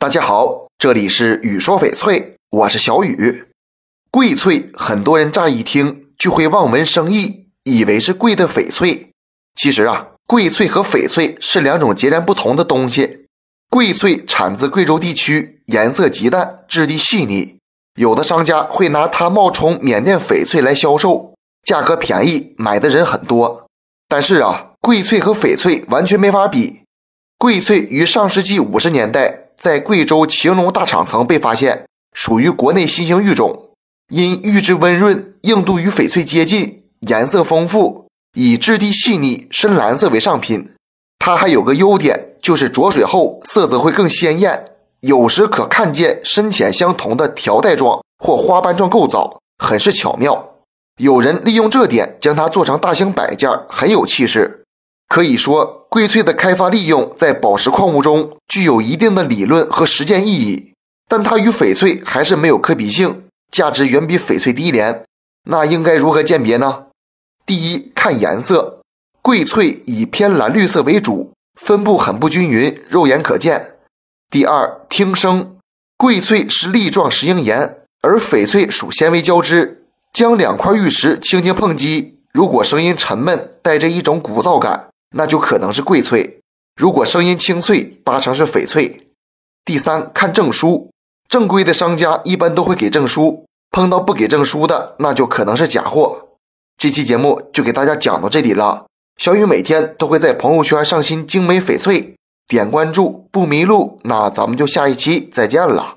大家好，这里是雨说翡翠，我是小雨。贵翠，很多人乍一听就会望文生义，以为是贵的翡翠。其实啊，贵翠和翡翠是两种截然不同的东西。贵翠产自贵州地区，颜色极淡，质地细腻。有的商家会拿它冒充缅甸翡翠来销售，价格便宜，买的人很多。但是啊，贵翠和翡翠完全没法比。贵翠于上世纪五十年代。在贵州青龙大厂层被发现，属于国内新型玉种，因玉质温润，硬度与翡翠接近，颜色丰富，以质地细腻、深蓝色为上品。它还有个优点，就是着水后色泽会更鲜艳，有时可看见深浅相同的条带状或花瓣状构造，很是巧妙。有人利用这点将它做成大型摆件，很有气势。可以说，贵翠的开发利用在宝石矿物中具有一定的理论和实践意义，但它与翡翠还是没有可比性，价值远比翡翠低廉。那应该如何鉴别呢？第一，看颜色，贵翠以偏蓝绿色为主，分布很不均匀，肉眼可见。第二，听声，贵翠是粒状石英岩，而翡翠属纤维交织，将两块玉石轻轻碰击，如果声音沉闷，带着一种鼓噪感。那就可能是贵翠，如果声音清脆，八成是翡翠。第三，看证书，正规的商家一般都会给证书，碰到不给证书的，那就可能是假货。这期节目就给大家讲到这里了。小雨每天都会在朋友圈上新精美翡翠，点关注不迷路。那咱们就下一期再见了。